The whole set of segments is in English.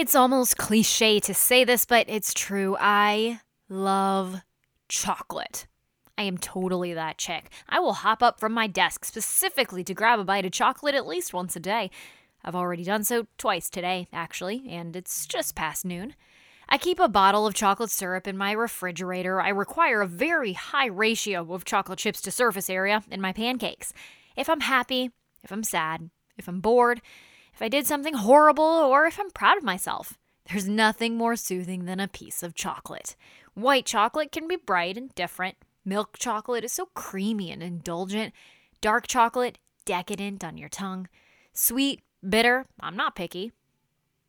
It's almost cliche to say this, but it's true. I love chocolate. I am totally that chick. I will hop up from my desk specifically to grab a bite of chocolate at least once a day. I've already done so twice today, actually, and it's just past noon. I keep a bottle of chocolate syrup in my refrigerator. I require a very high ratio of chocolate chips to surface area in my pancakes. If I'm happy, if I'm sad, if I'm bored, if I did something horrible, or if I'm proud of myself. There's nothing more soothing than a piece of chocolate. White chocolate can be bright and different. Milk chocolate is so creamy and indulgent. Dark chocolate, decadent on your tongue. Sweet, bitter, I'm not picky.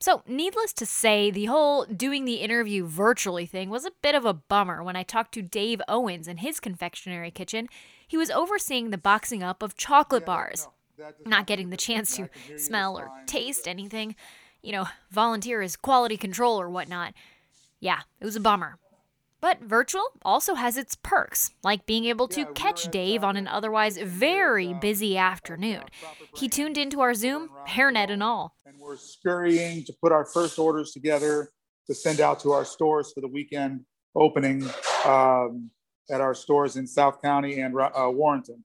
So, needless to say, the whole doing the interview virtually thing was a bit of a bummer when I talked to Dave Owens in his confectionery kitchen. He was overseeing the boxing up of chocolate bars not getting the chance to smell or taste anything, you know, volunteer as quality control or whatnot. Yeah, it was a bummer. But virtual also has its perks, like being able to catch Dave on an otherwise very busy afternoon. He tuned into our Zoom, hairnet and all. And we're scurrying to put our first orders together to send out to our stores for the weekend opening um, at our stores in South County and uh, Warrenton.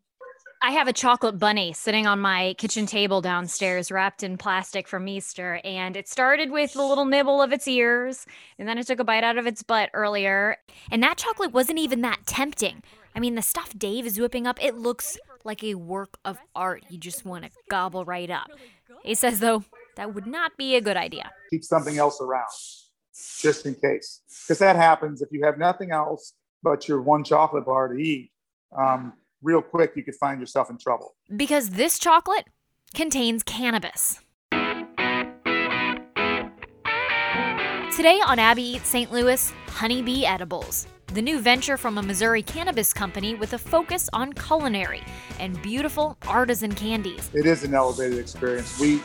I have a chocolate bunny sitting on my kitchen table downstairs, wrapped in plastic from Easter. And it started with a little nibble of its ears, and then it took a bite out of its butt earlier. And that chocolate wasn't even that tempting. I mean, the stuff Dave is whipping up, it looks like a work of art you just want to gobble right up. He says, though, that would not be a good idea. Keep something else around, just in case. Because that happens if you have nothing else but your one chocolate bar to eat. Um, real quick, you could find yourself in trouble. Because this chocolate contains cannabis. Today on Abby Eats St. Louis, Honeybee Edibles, the new venture from a Missouri cannabis company with a focus on culinary and beautiful artisan candies. It is an elevated experience. We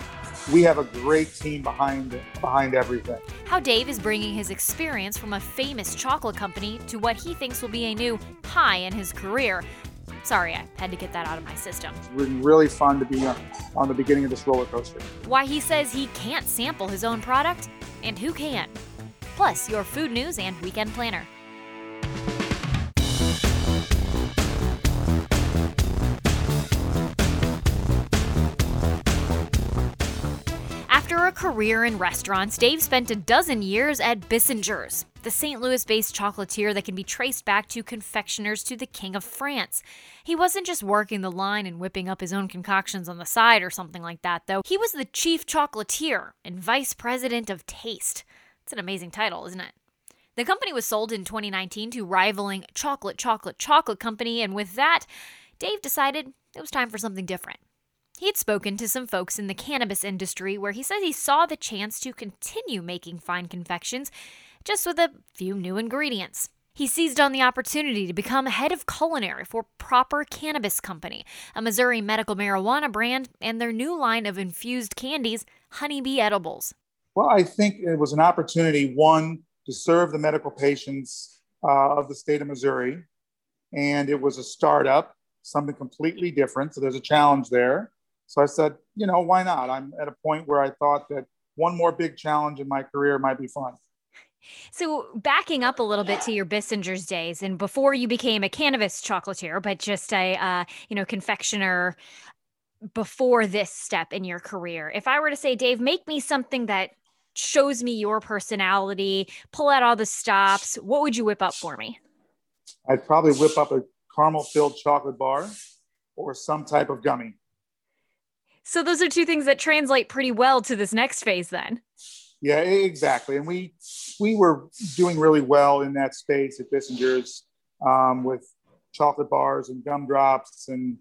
we have a great team behind behind everything. How Dave is bringing his experience from a famous chocolate company to what he thinks will be a new high in his career Sorry, I had to get that out of my system. It's been really fun to be on, on the beginning of this roller coaster. Why he says he can't sample his own product, and who can. Plus, your food news and weekend planner. After a career in restaurants, Dave spent a dozen years at Bissinger's, the St. Louis based chocolatier that can be traced back to confectioners to the King of France. He wasn't just working the line and whipping up his own concoctions on the side or something like that, though. He was the chief chocolatier and vice president of taste. It's an amazing title, isn't it? The company was sold in 2019 to rivaling Chocolate Chocolate Chocolate Company, and with that, Dave decided it was time for something different. He'd spoken to some folks in the cannabis industry where he says he saw the chance to continue making fine confections just with a few new ingredients. He seized on the opportunity to become head of culinary for Proper Cannabis Company, a Missouri medical marijuana brand, and their new line of infused candies, Honeybee Edibles. Well, I think it was an opportunity, one, to serve the medical patients uh, of the state of Missouri. And it was a startup, something completely different. So there's a challenge there. So I said, you know, why not? I'm at a point where I thought that one more big challenge in my career might be fun. So, backing up a little bit to your Bissinger's days, and before you became a cannabis chocolatier, but just a uh, you know confectioner before this step in your career, if I were to say, Dave, make me something that shows me your personality, pull out all the stops, what would you whip up for me? I'd probably whip up a caramel filled chocolate bar or some type of gummy. So, those are two things that translate pretty well to this next phase, then. Yeah, exactly. And we we were doing really well in that space at Bissinger's um, with chocolate bars and gumdrops and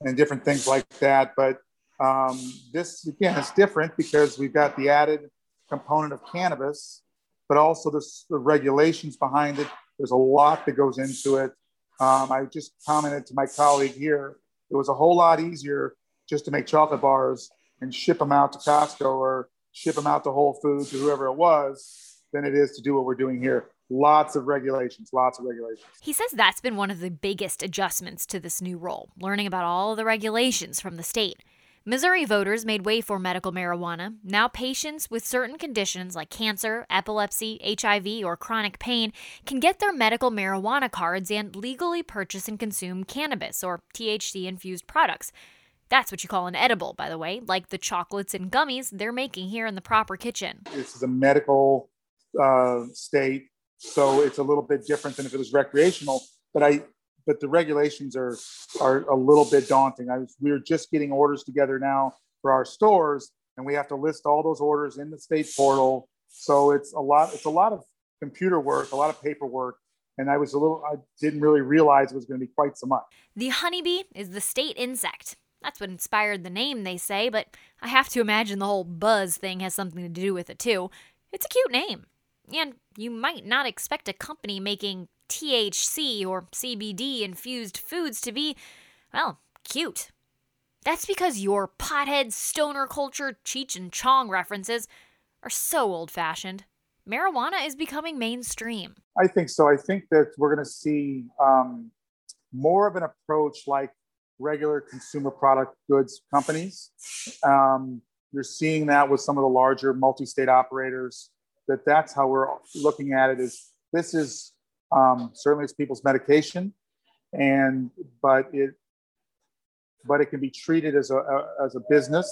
and different things like that. But um, this again is different because we've got the added component of cannabis, but also the, the regulations behind it. There's a lot that goes into it. Um, I just commented to my colleague here. It was a whole lot easier just to make chocolate bars and ship them out to Costco or ship them out to Whole Foods or whoever it was than it is to do what we're doing here. Lots of regulations, lots of regulations. He says that's been one of the biggest adjustments to this new role, learning about all the regulations from the state. Missouri voters made way for medical marijuana. Now, patients with certain conditions like cancer, epilepsy, HIV, or chronic pain can get their medical marijuana cards and legally purchase and consume cannabis or THC infused products. That's what you call an edible, by the way, like the chocolates and gummies they're making here in the proper kitchen. This is a medical uh, state, so it's a little bit different than if it was recreational. But I but the regulations are are a little bit daunting. I was, we are just getting orders together now for our stores, and we have to list all those orders in the state portal. So it's a lot. It's a lot of computer work, a lot of paperwork, and I was a little. I didn't really realize it was going to be quite so much. The honeybee is the state insect. That's what inspired the name, they say, but I have to imagine the whole buzz thing has something to do with it too. It's a cute name. And you might not expect a company making THC or CBD infused foods to be, well, cute. That's because your pothead, stoner culture, Cheech and Chong references are so old fashioned. Marijuana is becoming mainstream. I think so. I think that we're going to see um, more of an approach like regular consumer product goods companies. Um, you're seeing that with some of the larger multi-state operators. That that's how we're looking at it. Is this is um, certainly, it's people's medication, and but it but it can be treated as a, a as a business,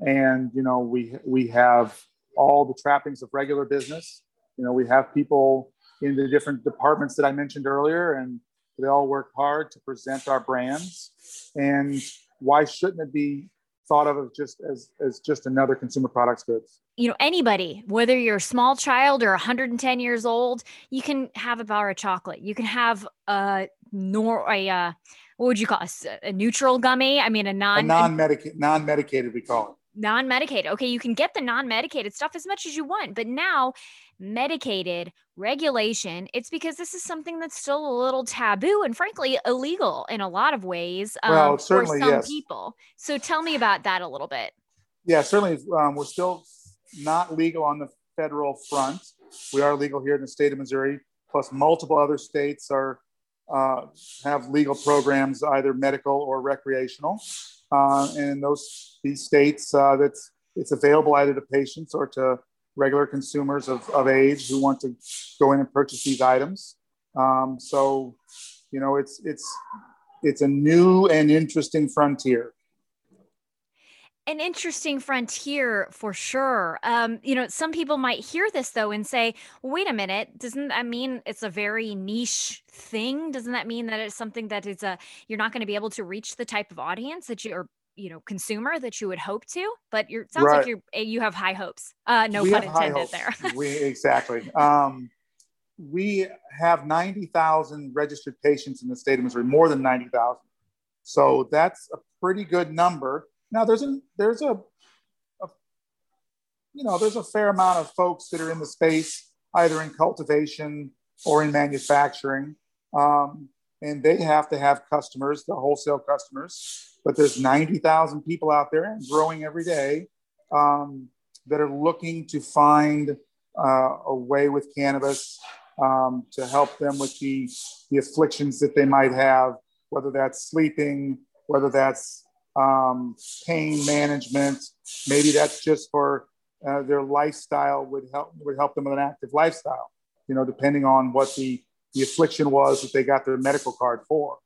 and you know we we have all the trappings of regular business. You know, we have people in the different departments that I mentioned earlier, and they all work hard to present our brands. And why shouldn't it be thought of as just as, as just another consumer products goods? you know anybody whether you're a small child or 110 years old you can have a bar of chocolate. You can have a nor a uh, what would you call a, a neutral gummy? I mean a non a non-medicated non-medicated we call it. Non-medicated. Okay you can get the non-medicated stuff as much as you want but now medicated regulation it's because this is something that's still a little taboo and frankly illegal in a lot of ways um, well, certainly, for some yes. people so tell me about that a little bit yeah certainly um, we're still not legal on the federal front. We are legal here in the state of Missouri, plus multiple other states are uh, have legal programs, either medical or recreational. Uh, and in those these states, uh, that's it's available either to patients or to regular consumers of, of age who want to go in and purchase these items. Um, so, you know, it's it's it's a new and interesting frontier an interesting frontier for sure. Um, you know, some people might hear this though and say, wait a minute, doesn't that mean it's a very niche thing? Doesn't that mean that it's something that is a you're not going to be able to reach the type of audience that you or you know consumer that you would hope to? But you're sounds right. like you you have high hopes. Uh, no we pun intended there. we exactly. Um, we have 90,000 registered patients in the state of Missouri, more than 90,000. So that's a pretty good number now there's a there's a, a, you know there's a fair amount of folks that are in the space either in cultivation or in manufacturing, um, and they have to have customers, the wholesale customers. But there's 90,000 people out there and growing every day um, that are looking to find uh, a way with cannabis um, to help them with the, the afflictions that they might have, whether that's sleeping, whether that's um, pain management. Maybe that's just for uh, their lifestyle would help would help them with an active lifestyle. You know, depending on what the the affliction was that they got their medical card for.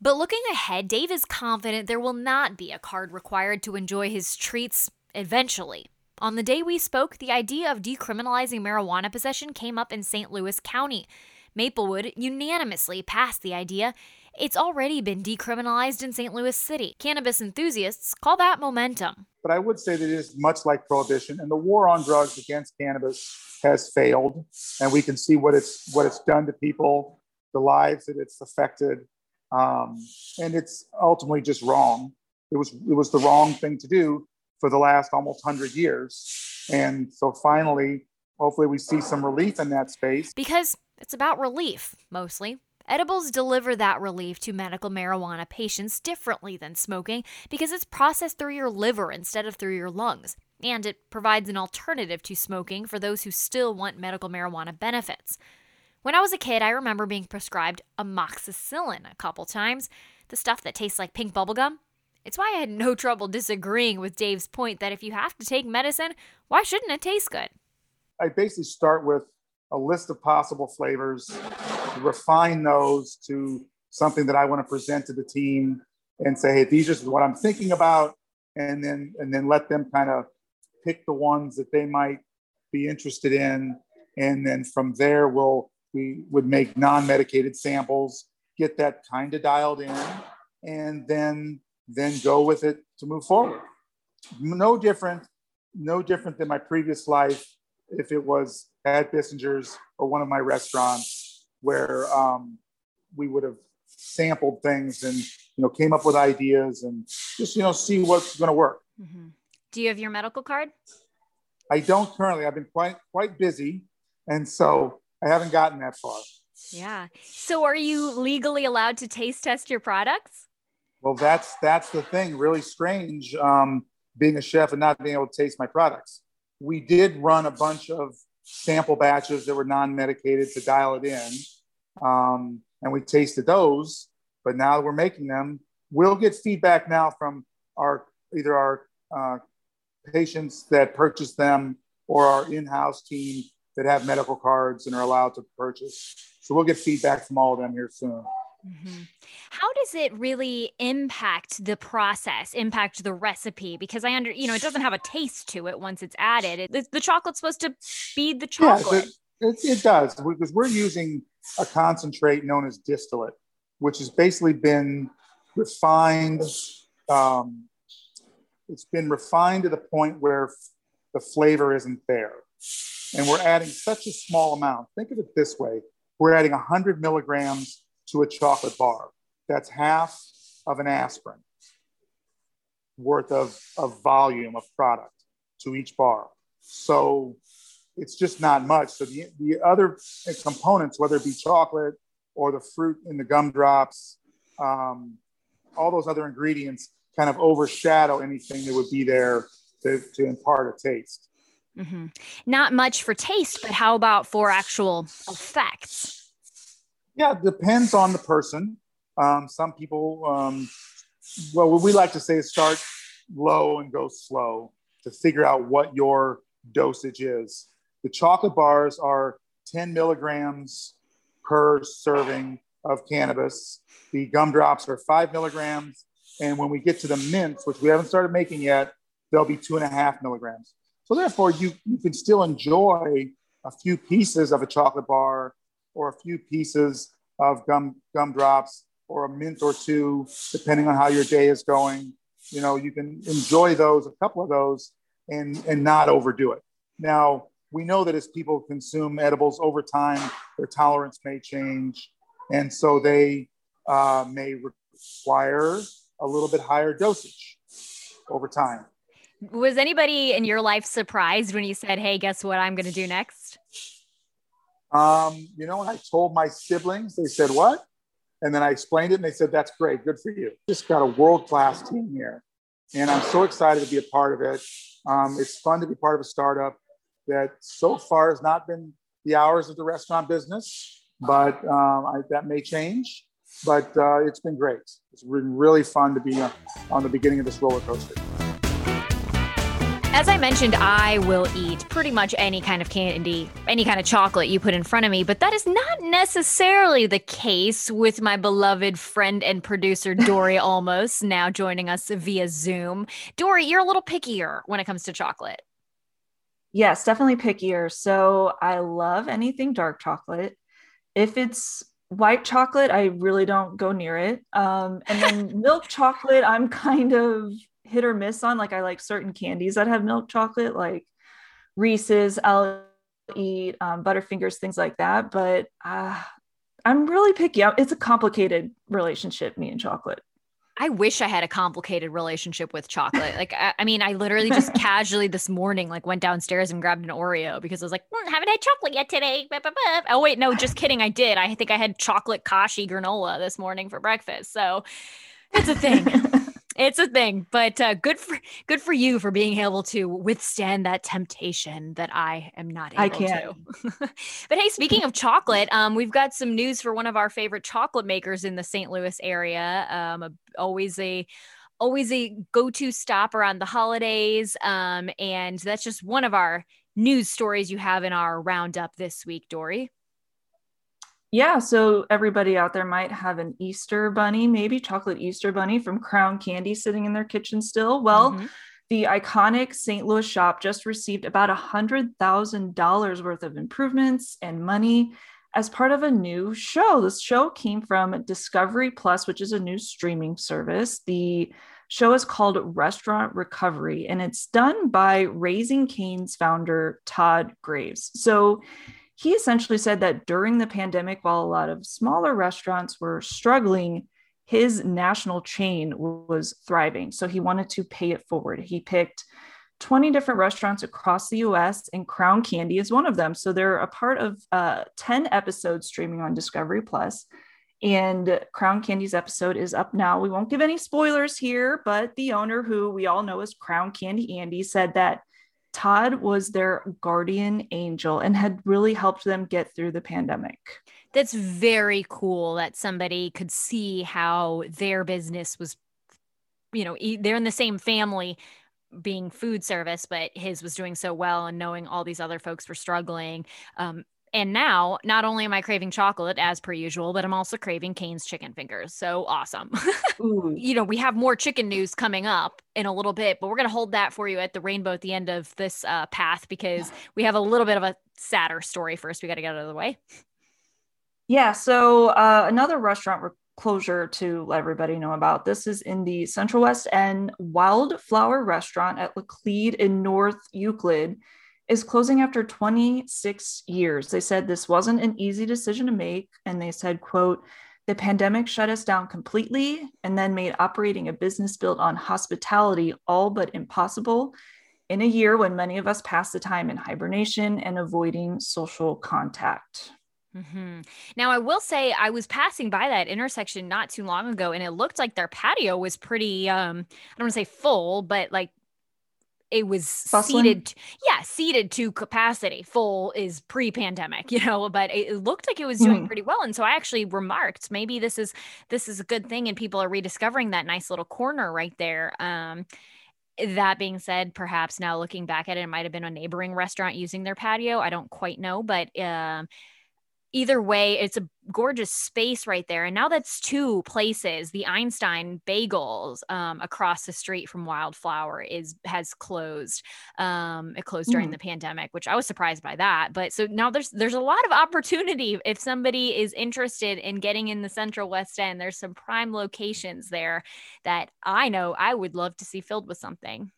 But looking ahead, Dave is confident there will not be a card required to enjoy his treats eventually. On the day we spoke, the idea of decriminalizing marijuana possession came up in St. Louis County. Maplewood unanimously passed the idea, it's already been decriminalized in St. Louis City. Cannabis enthusiasts call that momentum. But I would say that it is much like prohibition, and the war on drugs against cannabis has failed, and we can see what it's what it's done to people, the lives that it's affected, um, and it's ultimately just wrong. It was it was the wrong thing to do for the last almost hundred years, and so finally, hopefully, we see some relief in that space because it's about relief mostly. Edibles deliver that relief to medical marijuana patients differently than smoking because it's processed through your liver instead of through your lungs, and it provides an alternative to smoking for those who still want medical marijuana benefits. When I was a kid, I remember being prescribed amoxicillin a couple times, the stuff that tastes like pink bubblegum. It's why I had no trouble disagreeing with Dave's point that if you have to take medicine, why shouldn't it taste good? I basically start with a list of possible flavors, refine those to something that I want to present to the team and say, hey, these are what I'm thinking about, and then and then let them kind of pick the ones that they might be interested in, and then from there we'll we would make non-medicated samples, get that kind of dialed in, and then then go with it to move forward. No different, no different than my previous life if it was at Bissinger's or one of my restaurants where um, we would have sampled things and you know came up with ideas and just you know see what's going to work. Mm-hmm. Do you have your medical card? I don't currently. I've been quite quite busy, and so I haven't gotten that far. Yeah. So are you legally allowed to taste test your products? Well, that's that's the thing. Really strange um, being a chef and not being able to taste my products. We did run a bunch of sample batches that were non-medicated to dial it in, um, and we tasted those. But now that we're making them, we'll get feedback now from our either our uh, patients that purchase them or our in-house team that have medical cards and are allowed to purchase. So we'll get feedback from all of them here soon. Mm-hmm. How does it really impact the process, impact the recipe? Because I under, you know, it doesn't have a taste to it once it's added. It, the chocolate's supposed to be the chocolate. Yeah, it, it, it does because we're using a concentrate known as distillate, which has basically been refined. Um, it's been refined to the point where the flavor isn't there. And we're adding such a small amount. Think of it this way we're adding 100 milligrams to a chocolate bar. That's half of an aspirin worth of, of volume of product to each bar. So it's just not much. So the, the other components, whether it be chocolate or the fruit in the gumdrops, um, all those other ingredients kind of overshadow anything that would be there to, to impart a taste. Mm-hmm. Not much for taste, but how about for actual effects? Yeah, it depends on the person. Um, some people, um, well, what we like to say is start low and go slow to figure out what your dosage is. The chocolate bars are 10 milligrams per serving of cannabis. The gumdrops are five milligrams. And when we get to the mints, which we haven't started making yet, they'll be two and a half milligrams. So therefore, you, you can still enjoy a few pieces of a chocolate bar or a few pieces of gum gumdrops or a mint or two, depending on how your day is going. You know, you can enjoy those, a couple of those, and and not overdo it. Now, we know that as people consume edibles over time, their tolerance may change, and so they uh, may require a little bit higher dosage over time. Was anybody in your life surprised when you said, "Hey, guess what? I'm going to do next"? Um, you know, when I told my siblings, they said, "What?" And then I explained it, and they said, "That's great, good for you." Just got a world class team here, and I'm so excited to be a part of it. Um, it's fun to be part of a startup that so far has not been the hours of the restaurant business, but um, I, that may change. But uh, it's been great. It's been really fun to be on the beginning of this roller coaster. As I mentioned, I will eat pretty much any kind of candy, any kind of chocolate you put in front of me, but that is not necessarily the case with my beloved friend and producer, Dory Olmos, now joining us via Zoom. Dory, you're a little pickier when it comes to chocolate. Yes, definitely pickier. So I love anything dark chocolate. If it's white chocolate, I really don't go near it. Um, and then milk chocolate, I'm kind of hit or miss on. Like I like certain candies that have milk chocolate, like Reese's, I'll eat um, Butterfingers, things like that. But uh, I'm really picky. It's a complicated relationship, me and chocolate. I wish I had a complicated relationship with chocolate. Like, I, I mean, I literally just casually this morning, like, went downstairs and grabbed an Oreo because I was like, mm, haven't had chocolate yet today. Oh, wait, no, just kidding. I did. I think I had chocolate kashi granola this morning for breakfast. So it's a thing. it's a thing but uh, good for good for you for being able to withstand that temptation that i am not able I can't. to but hey speaking of chocolate um, we've got some news for one of our favorite chocolate makers in the st louis area um, always a always a go-to stop around the holidays. Um, and that's just one of our news stories you have in our roundup this week, Dory. Yeah, so everybody out there might have an Easter bunny, maybe chocolate Easter bunny from Crown Candy sitting in their kitchen still. Well, mm-hmm. the iconic St. Louis shop just received about a $100,000 worth of improvements and money as part of a new show. This show came from Discovery Plus, which is a new streaming service. The show is called Restaurant Recovery, and it's done by Raising Cane's founder, Todd Graves. So he essentially said that during the pandemic, while a lot of smaller restaurants were struggling, his national chain was thriving. So he wanted to pay it forward. He picked 20 different restaurants across the US, and Crown Candy is one of them. So they're a part of uh, 10 episodes streaming on Discovery Plus. And Crown Candy's episode is up now. We won't give any spoilers here, but the owner, who we all know as Crown Candy Andy, said that Todd was their guardian angel and had really helped them get through the pandemic. That's very cool that somebody could see how their business was, you know, they're in the same family being food service, but his was doing so well and knowing all these other folks were struggling. Um, and now, not only am I craving chocolate as per usual, but I'm also craving Cane's chicken fingers. So awesome. you know, we have more chicken news coming up in a little bit, but we're going to hold that for you at the rainbow at the end of this uh, path because we have a little bit of a sadder story first. We got to get out of the way. Yeah. So, uh, another restaurant re- closure to let everybody know about this is in the Central West End Wildflower Restaurant at Laclede in North Euclid is closing after 26 years. They said this wasn't an easy decision to make. And they said, quote, the pandemic shut us down completely and then made operating a business built on hospitality all but impossible in a year when many of us passed the time in hibernation and avoiding social contact. Mm-hmm. Now, I will say I was passing by that intersection not too long ago, and it looked like their patio was pretty, um, I don't want to say full, but like it was Bustling. seated yeah seated to capacity full is pre-pandemic you know but it looked like it was doing mm. pretty well and so i actually remarked maybe this is this is a good thing and people are rediscovering that nice little corner right there um that being said perhaps now looking back at it it might have been a neighboring restaurant using their patio i don't quite know but um either way, it's a gorgeous space right there. And now that's two places. The Einstein Bagels um, across the street from Wildflower is has closed. Um, it closed during mm. the pandemic, which I was surprised by that. But so now there's there's a lot of opportunity if somebody is interested in getting in the Central West End. There's some prime locations there that I know I would love to see filled with something.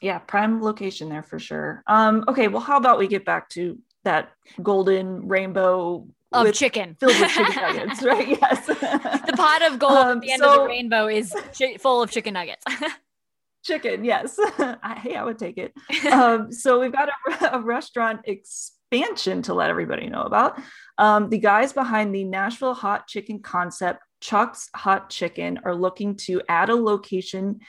Yeah, prime location there for sure. Um, okay, well, how about we get back to that golden rainbow of with, chicken filled with chicken nuggets, right? Yes. the pot of gold um, at the end so, of the rainbow is chi- full of chicken nuggets. chicken, yes. I, hey, I would take it. Um, so we've got a, a, restaurant expansion to let everybody know about. Um, the guys behind the Nashville hot chicken concept, Chuck's Hot Chicken, are looking to add a location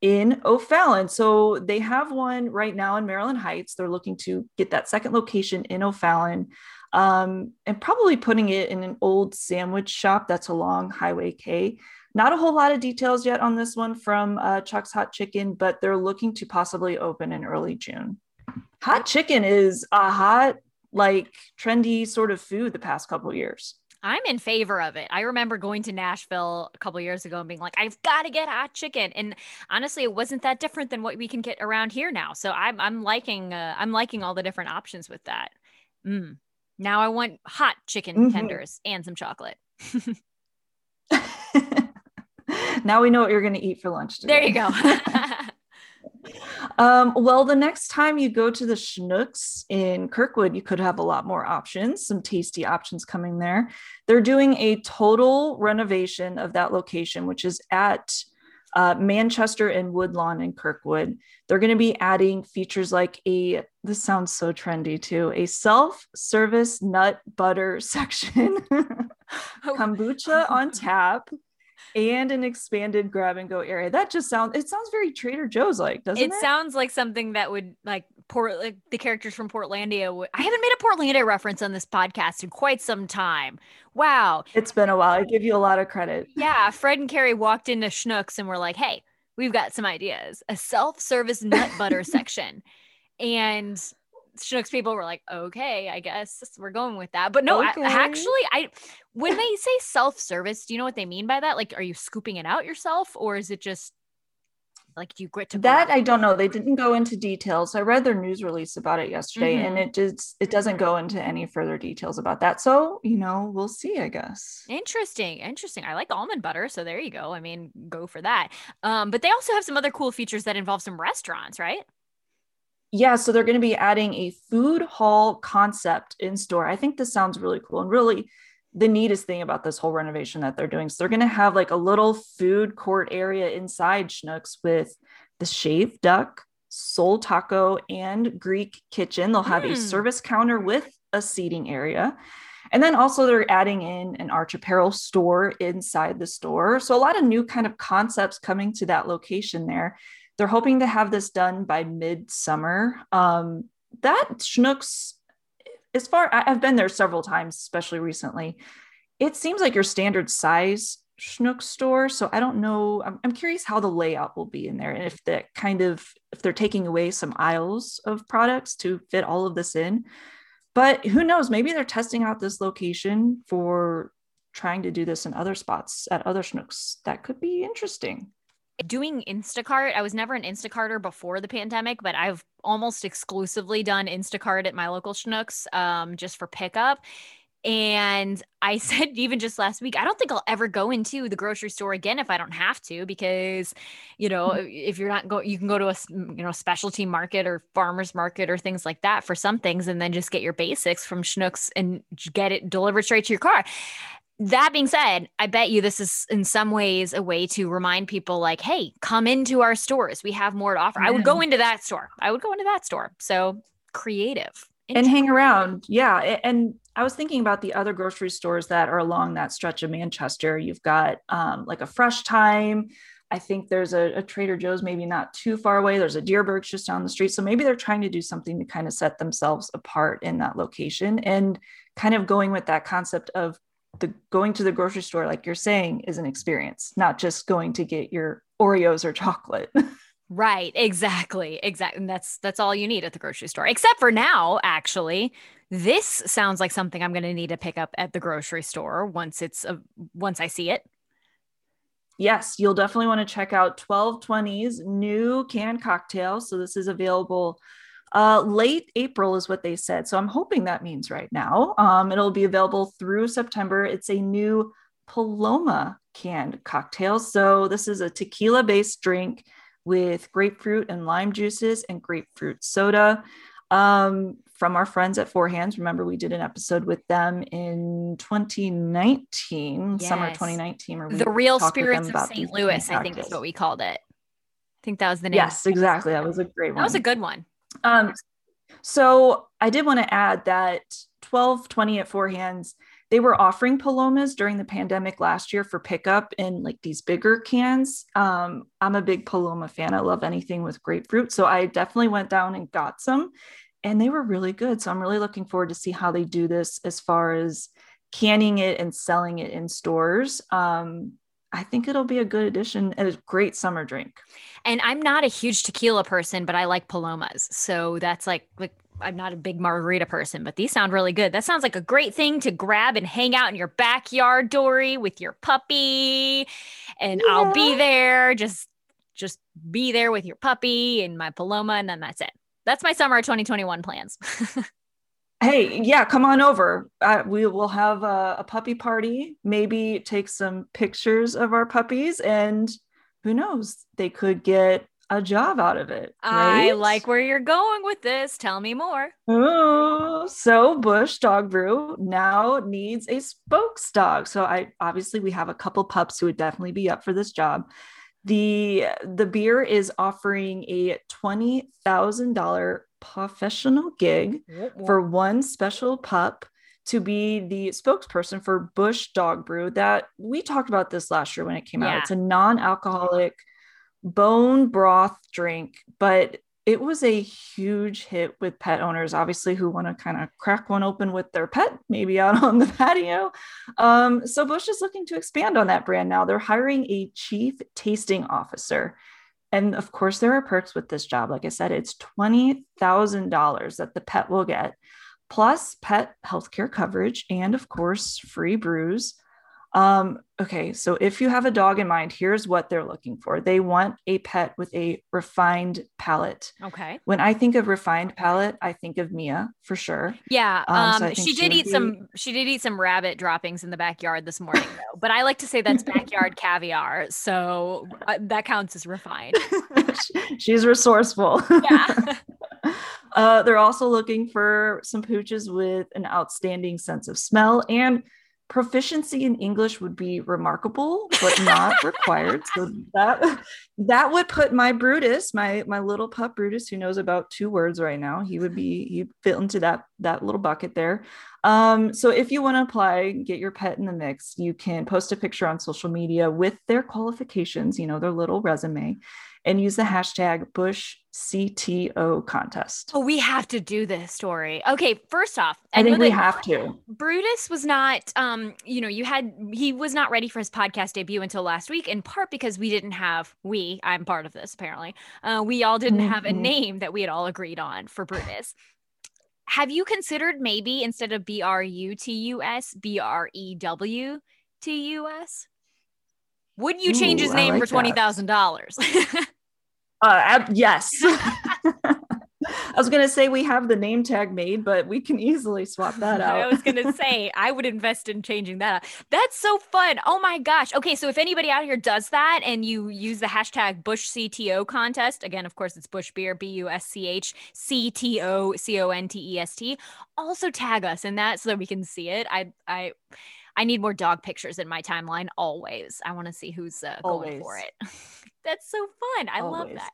in O'Fallon. So they have one right now in Maryland Heights. They're looking to get that second location in O'Fallon um, and probably putting it in an old sandwich shop that's along Highway K. Not a whole lot of details yet on this one from uh, Chuck's Hot Chicken, but they're looking to possibly open in early June. Hot chicken is a hot, like trendy sort of food the past couple years. I'm in favor of it. I remember going to Nashville a couple years ago and being like, I've got to get hot chicken. And honestly, it wasn't that different than what we can get around here now. So I'm I'm liking uh, I'm liking all the different options with that. Mm. Now I want hot chicken mm-hmm. tenders and some chocolate. now we know what you're going to eat for lunch. Today. There you go. Um, well, the next time you go to the Schnucks in Kirkwood, you could have a lot more options, some tasty options coming there. They're doing a total renovation of that location, which is at uh, Manchester and Woodlawn in Kirkwood. They're going to be adding features like a, this sounds so trendy too, a self service nut butter section, kombucha on tap and an expanded grab and go area. That just sounds it sounds very Trader Joe's like, doesn't it? It sounds like something that would like Port like the characters from Portlandia would I haven't made a Portlandia reference on this podcast in quite some time. Wow. It's been a while. I give you a lot of credit. Yeah. Fred and Carrie walked into Schnucks and were like, hey, we've got some ideas. A self-service nut butter section. And Schnucks people were like, okay, I guess we're going with that. But no, okay. I, actually, I when they say self-service, do you know what they mean by that? Like, are you scooping it out yourself, or is it just like you grit to that i don't know. They didn't go into details. I read their news release about it yesterday mm-hmm. and it just it doesn't go into any further details about that. So you know we'll see i guess. Interesting interesting. I like almond butter so there you go. I mean go for that. Um but they also have some other cool features that involve some restaurants right yeah so they're going to be adding a food hall concept in store i think this sounds really cool and really the neatest thing about this whole renovation that they're doing. So they're going to have like a little food court area inside Schnucks with the shaved duck, soul taco, and Greek kitchen. They'll have mm. a hmm. service counter with a seating area. And then also they're adding in an arch apparel store inside the store. So a lot of new kind of concepts coming to that location there. They're hoping to have this done by midsummer. Um, that Schnucks as far I've been there several times, especially recently. It seems like your standard size Schnuck store. So I don't know. I'm, I'm curious how the layout will be in there and if that kind of if they're taking away some aisles of products to fit all of this in. But who knows? Maybe they're testing out this location for trying to do this in other spots at other Schnucks. That could be interesting doing Instacart. I was never an Instacarter before the pandemic, but I've almost exclusively done Instacart at my local Schnucks um, just for pickup. And I said, even just last week, I don't think I'll ever go into the grocery store again if I don't have to, because, you know, mm-hmm. if you're not going, you can go to a, you know, specialty market or farmer's market or things like that for some things, and then just get your basics from Schnucks and get it delivered straight to your car that being said, I bet you this is in some ways a way to remind people like, hey, come into our stores. We have more to offer. I would go into that store. I would go into that store. So creative. And hang around. Yeah. And I was thinking about the other grocery stores that are along that stretch of Manchester. You've got um, like a Fresh Thyme. I think there's a, a, Trader Joe's maybe not too far away. There's a Dierberg's just down the street. So maybe they're trying to do something to kind of set themselves apart in that location and kind of going with that concept of the going to the grocery store like you're saying is an experience not just going to get your oreos or chocolate. Right exactly exactly and that's that's all you need at the grocery store except for now actually. This sounds like something i'm going to need to pick up at the grocery store once it's a, once i see it. Yes you'll definitely want to check out 1220's new canned cocktail so this is available uh, late April is what they said. So I'm hoping that means right now. Um, it'll be available through September. It's a new Paloma canned cocktail. So this is a tequila based drink with grapefruit and lime juices and grapefruit soda. Um, from our friends at Four Hands. Remember, we did an episode with them in 2019, yes. summer 2019. Or the real spirits of St. Louis, I think is what we called it. I think that was the name. Yes, exactly. That was a great one. That was a good one. Um, so I did want to add that 1220 at Four Hands, they were offering Palomas during the pandemic last year for pickup in like these bigger cans. Um, I'm a big Paloma fan. I love anything with grapefruit. So I definitely went down and got some and they were really good. So I'm really looking forward to see how they do this as far as canning it and selling it in stores. Um, I think it'll be a good addition and a great summer drink. And I'm not a huge tequila person, but I like palomas. So that's like like I'm not a big margarita person, but these sound really good. That sounds like a great thing to grab and hang out in your backyard, Dory, with your puppy. And yeah. I'll be there. Just just be there with your puppy and my paloma, and then that's it. That's my summer 2021 plans. hey yeah come on over. Uh, we will have a, a, puppy party. Maybe take some pictures of our puppies and who knows they could get a job out of it right? i like where you're going with this. Tell me more. Oh so Busch dog brew now needs a spokes dog so i obviously we have a couple pups who would definitely be up for this job. The the beer is offering a $20000 professional gig for one special pup to be the spokesperson for Busch Dog Brew. That we talked about this last year when it came yeah. out. It's a non-alcoholic bone broth drink, but it was a huge hit with pet owners, obviously, who want to kind of crack one open with their pet, maybe out on the patio. Um, so Busch is looking to expand on that brand now. They're hiring a chief tasting officer And of course, there are perks with this job. Like I said, it's $20,000 that the pet will get, plus pet healthcare coverage, and of course, free brews. Um, okay, so if you have a dog in mind, here's what they're looking for. They want a pet with a refined palate. Okay. When I think of refined palate, I think of Mia for sure. Yeah. Um, Um, so she think she did eat be- some she did eat some rabbit droppings in the backyard this morning though. But I like to say that's backyard caviar. So uh, that counts as refined. She's resourceful. Yeah. uh, they're also looking for some pooches with an outstanding sense of smell and proficiency in English would be remarkable, but not required. So that that would put my Brutus, my my little pup Brutus, who knows about two words right now, he would be he fit into that that little bucket there. Um, so if you want to apply, get your pet in the mix, you can post a picture on social media with their qualifications, you know, their little resume, and use the hashtag Busch CTO contest. Oh, we have to do this story. Okay, first off, I think we have to. Brutus was not um, you know, you had he was not ready for his podcast debut until last week, in part because we didn't have we, I'm part of this apparently. Uh, we all didn't have a Mhm. name that we had all agreed on for Brutus. Have you considered maybe instead of B R U T U S, B R E W T U S? Would you change Ooh, his name like for twenty thousand dollars? Uh, yes. I was gonna say we have the name tag made, but we can easily swap that out. I was gonna say I would invest in changing that. That's so fun. Oh my gosh. Okay, so if anybody out here does that and you use the hashtag Busch CTO contest, again, of course, it's Busch Beer, B U S C H C T O C O N T E S T. Also tag us in that so that we can see it. I I I need more dog pictures in my timeline always. I want to see who's uh, going for it. That's so fun. I love that.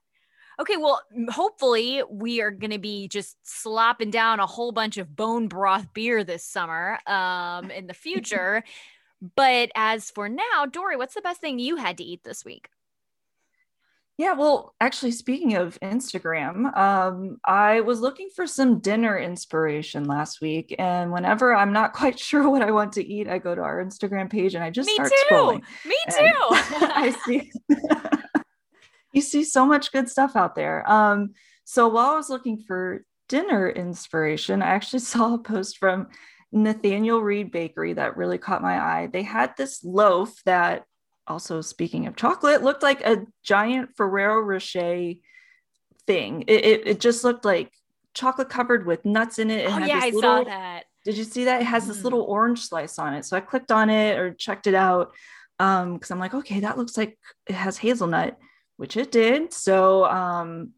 Okay, well, hopefully we are going to be just slopping down a whole bunch of bone broth beer this summer um, in the future. but as for now, Dory, what's the best thing you had to eat this week? Yeah, well, actually, speaking of Instagram, um, I was looking for some dinner inspiration last week, and whenever I'm not quite sure what I want to eat, I go to our Instagram page and I just Me start too. scrolling. Me And too. I see. You see so much good stuff out there. Um, so while I was looking for dinner inspiration, I actually saw a post from Nathaniel Reid Bakery that really caught my eye. They had this loaf that, also speaking of chocolate, looked like a giant Ferrero Rocher thing. It, it, it just looked like chocolate covered with nuts in it. It oh, had yeah, I this saw that. did you see that? It has this Mhm. little orange slice on it. So I clicked on it or checked it out um because I'm like, okay, that looks like it has hazelnut, which it did. So um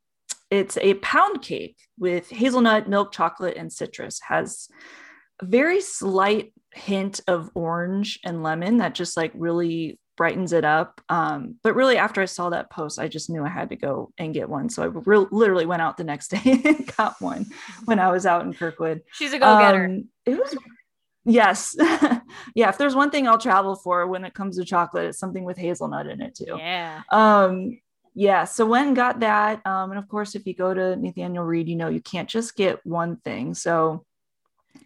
it's a pound cake with hazelnut, milk chocolate, and citrus. Has a very slight hint of orange and lemon that just like really brightens it up. Um, but really, after I saw that post, I just knew I had to go and get one. So I re- literally went out the next day and got one when I was out in Kirkwood. She's a go getter. Um, it was yes, yeah. If there's one thing I'll travel for when it comes to chocolate, it's something with hazelnut in it too. yeah. Um, yeah. So when got that. Um, and of course, if you go to Nathaniel Reid, you know you can't just get one thing. So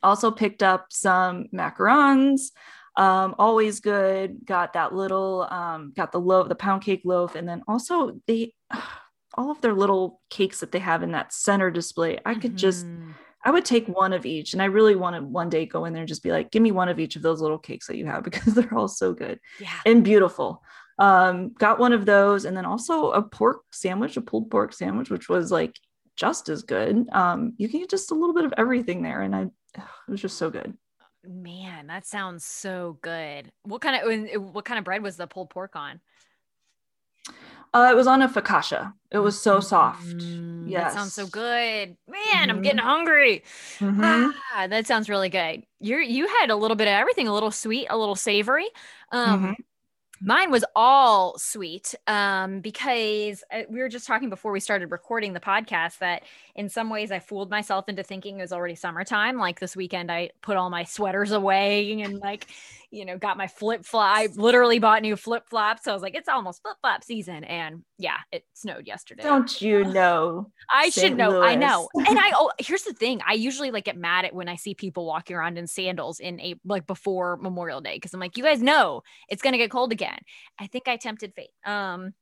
also picked up some macarons. Um, always good. Got that little, um, got the loaf, the pound cake loaf, and then also they all of their little cakes that they have in that center display. I could just Mhm. I would take one of each. And I really want to one day go in there and just be like, give me one of each of those little cakes that you have because they're all so good yeah. and beautiful. Um, got one of those and then also a pork sandwich, a pulled pork sandwich, which was like just as good. Um, you can get just a little bit of everything there. And I, it was just so good. Man, that sounds so good. What kind of what kind of bread was the pulled pork on? Uh, it was on a focaccia. It was so soft. Mm, Yes. That sounds so good. Man, I'm Mhm. getting hungry. Mhm. Ah, that sounds really good. You're you had a little bit of everything, a little sweet, a little savory. Um Mhm. Mine was all sweet um because uh, we were just talking before we started recording the podcast that in some ways I fooled myself into thinking it was already summertime like this weekend I put all my sweaters away and like you know got my flip flop I literally bought new flip flops so I was like it's almost flip flop season and yeah it snowed yesterday Don't you know? I should St. know. I know. And I oh here's the thing. I usually like get mad at when I see people walking around in sandals in a like before Memorial Day because I'm like, you guys know it's gonna get cold again. I think I tempted fate. Um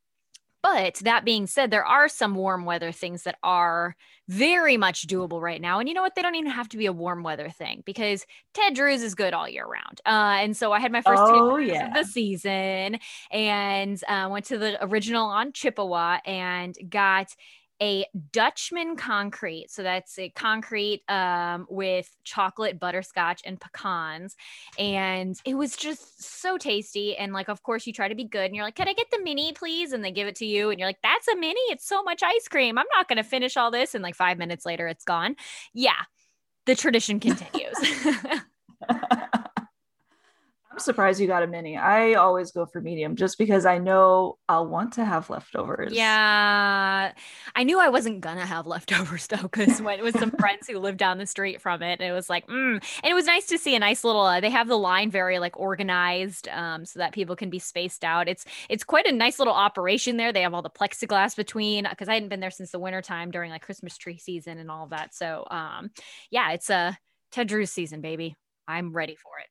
But that being said, there are some warm weather things that are very much doable right now. And you know what? They don't even have to be a warm weather thing because Ted Drewes is good all year round. Uh, and so I had my first Oh, Drewes yeah. of the season and uh, went to the original on Chippewa and got a Dutchman concrete. So that's a concrete um, with chocolate, butterscotch, and pecans. And it was just so tasty. And like, of course, you try to be good and you're like, can I get the mini, please? And they give it to you. And you're like, that's a mini. It's so much ice cream. I'm not going to finish all this. And like five minutes later, it's gone. Yeah. The tradition continues. Surprised you got a mini. I always go for medium just because I know I'll want to have leftovers. Yeah. I knew I wasn't gonna have leftovers though, because when it was some friends who lived down the street from it, it was like, mm. and it was nice to see a nice little. Uh, they have the line very like organized, um, so that people can be spaced out. It's it's quite a nice little operation there. They have all the plexiglass between because I hadn't been there since the wintertime during like Christmas tree season and all of that. So, um, yeah, it's a Ted Drewes season, baby. I'm ready for it.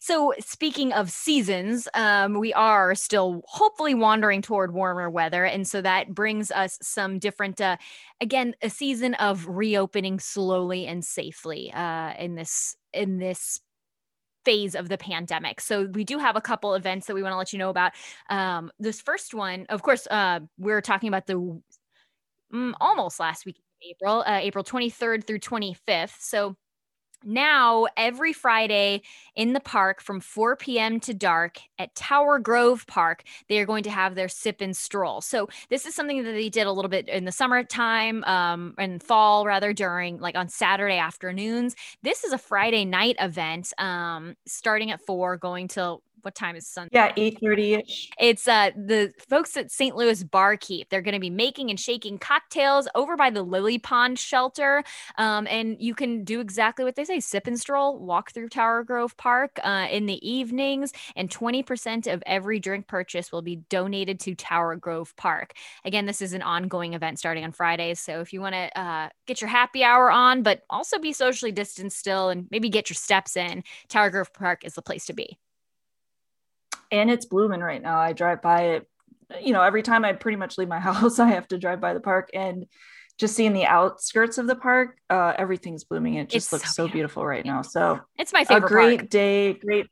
So speaking of seasons um, we are still hopefully wandering toward warmer weather and so that brings us some different uh, again a season of reopening slowly and safely uh, in this in this phase of the pandemic. So we do have a couple events that we want to let you know about. Um, this first one of course uh, we're talking about the mm, almost last week april uh, april 23rd through 25th so now every friday in the park from 4 p.m to dark at tower grove park they are going to have their sip and stroll. So this is something that they did a little bit in the summertime um and fall rather during like on saturday afternoons. This is a friday night event um starting at 4 going till what time is sunday Yeah, 8:30ish. it's uh the folks at St. Louis Barkeep. They're going to be making and shaking cocktails over by the Lily Pond shelter. Um, and you can do exactly what they say: sip and stroll, walk through Tower Grove Park uh, in the evenings, and twenty percent of every drink purchase will be donated to Tower Grove Park. Again, this is an ongoing event starting on Fridays. So if you want to uh, get your happy hour on, but also be socially distanced still, and maybe get your steps in, Tower Grove Park is the place to be. And it's blooming right now. I drive by it, you know, every time I pretty much leave my house, I have to drive by the park and just seeing the outskirts of the park, uh, everything's blooming. It just It's looks so so beautiful right now. So It's my favorite. a great park. day, great,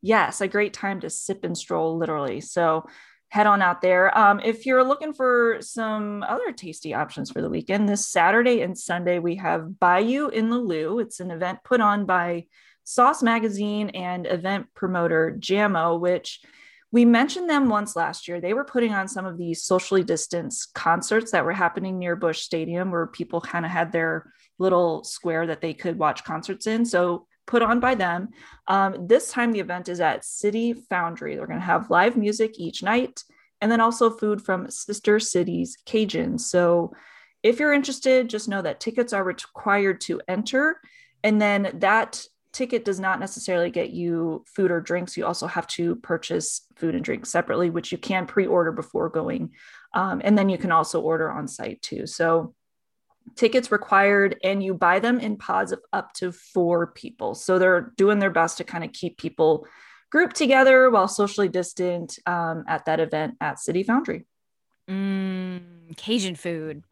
yes, a great time to sip and stroll, literally. So head on out there. Um, if you're looking for some other tasty options for the weekend, this Saturday and Sunday we have Bayou in the Lou. It's an event put on by Sauce Magazine and event promoter Jamo, which we mentioned them once last year. They were putting on some of these socially distanced concerts that were happening near Busch Stadium, where people kind of had their little square that they could watch concerts in. So put on by them. Um, this time the event is at City Foundry. They're going to have live music each night, and then also food from Sister Cities Cajun. So if you're interested, just know that tickets are required to enter, and then that ticket does not necessarily get you food or drinks. You also have to purchase food and drinks separately, which you can pre-order before going, um, and then you can also order on site too. So tickets required, and you buy them in pods of up to four people. So they're doing their best to kind of keep people grouped together while socially distant um, at that event at City Foundry. Mm, Cajun food.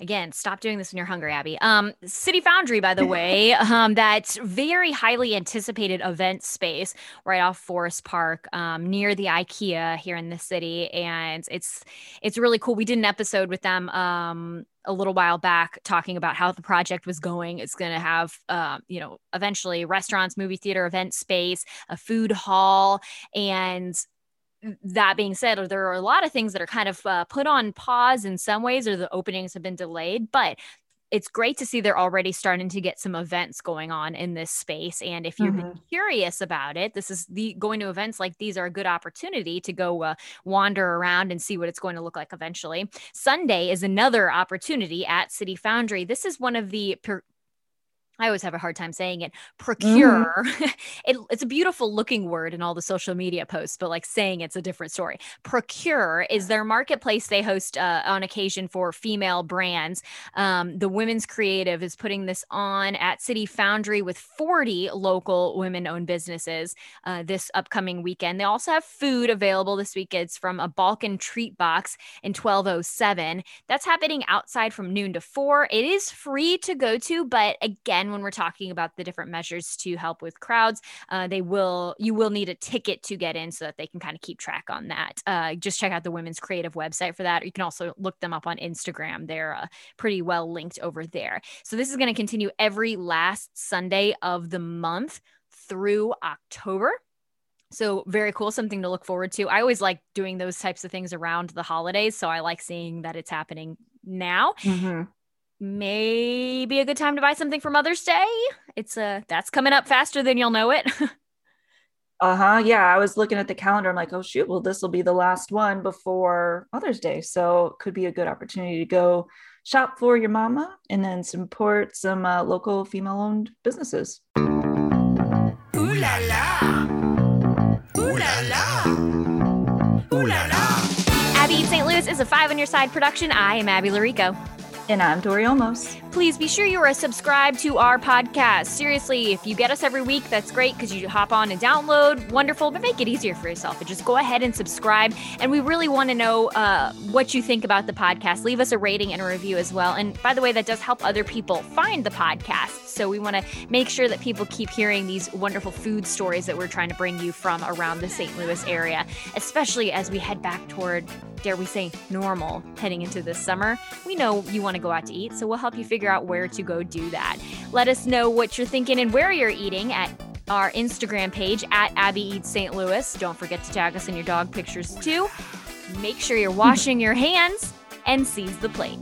Again, stop doing this when you're hungry, Abby. Um, City Foundry, by the way, um, that very highly anticipated event space right off Forest Park, um, near the IKEA here in the city, and it's it's really cool. We did an episode with them um a little while back talking about how the project was going. It's going to have, uh, you know, eventually restaurants, movie theater, event space, a food hall, and that being said, there are a lot of things that are kind of uh, put on pause in some ways, or the openings have been delayed. But it's great to see they're already starting to get some events going on in this space. And if you've been curious about it, this is the going to events like these are a good opportunity to go uh, wander around and see what it's going to look like eventually. Sunday is another opportunity at City Foundry. This is one of the per- I always have a hard time saying it. Procure. Mm. it, it's a beautiful looking word in all the social media posts, but like saying it's a different story. Procure is their marketplace they host uh, on occasion for female brands. Um, the Women's Creative is putting this on at City Foundry with 40 local women owned businesses uh, this upcoming weekend. They also have food available this week. It's from a Balkan treat box in 1207. That's happening outside from noon to four. It is free to go to, but again, when we're talking about the different measures to help with crowds, uh, they will you will need a ticket to get in so that they can kind of keep track on that. Uh, just check out the Women's Creative website for that. Or you can also look them up on Instagram. They're uh, pretty well linked over there. So this is going to continue every last Sunday of the month through October. So very cool, something to look forward to. I always like doing those types of things around the holidays, so I like seeing that it's happening now. Mm-hmm maybe a good time to buy something for Mother's Day. It's uh that's coming up faster than you'll know it. uh-huh. Yeah. I was looking at the calendar. I'm like, oh shoot, well, this will be the last one before Mother's Day. So it could be a good opportunity to go shop for your mama and then support some uh, local female-owned businesses. Ooh la la. Ooh la la. Ooh la la. Abby St. Louis is a five on your side production. I am Abby Llorico. And I'm Dory Olmos. Please be sure you are subscribed to our podcast. Seriously, if you get us every week, that's great because you hop on and download. Wonderful, but make it easier for yourself. And just go ahead and subscribe. And we really want to know uh, what you think about the podcast. Leave us a rating and a review as well. And by the way, that does help other people find the podcast. So we want to make sure that people keep hearing these wonderful food stories that we're trying to bring you from around the St. Louis area, especially as we head back toward dare we say, normal heading into this summer, we know you want to go out to eat, so we'll help you figure out where to go do that. Let us know what you're thinking and where you're eating at our Instagram page at Abby Eats St. Louis. Don't forget to tag us in your dog pictures too. Make sure you're washing your hands and seize the plate.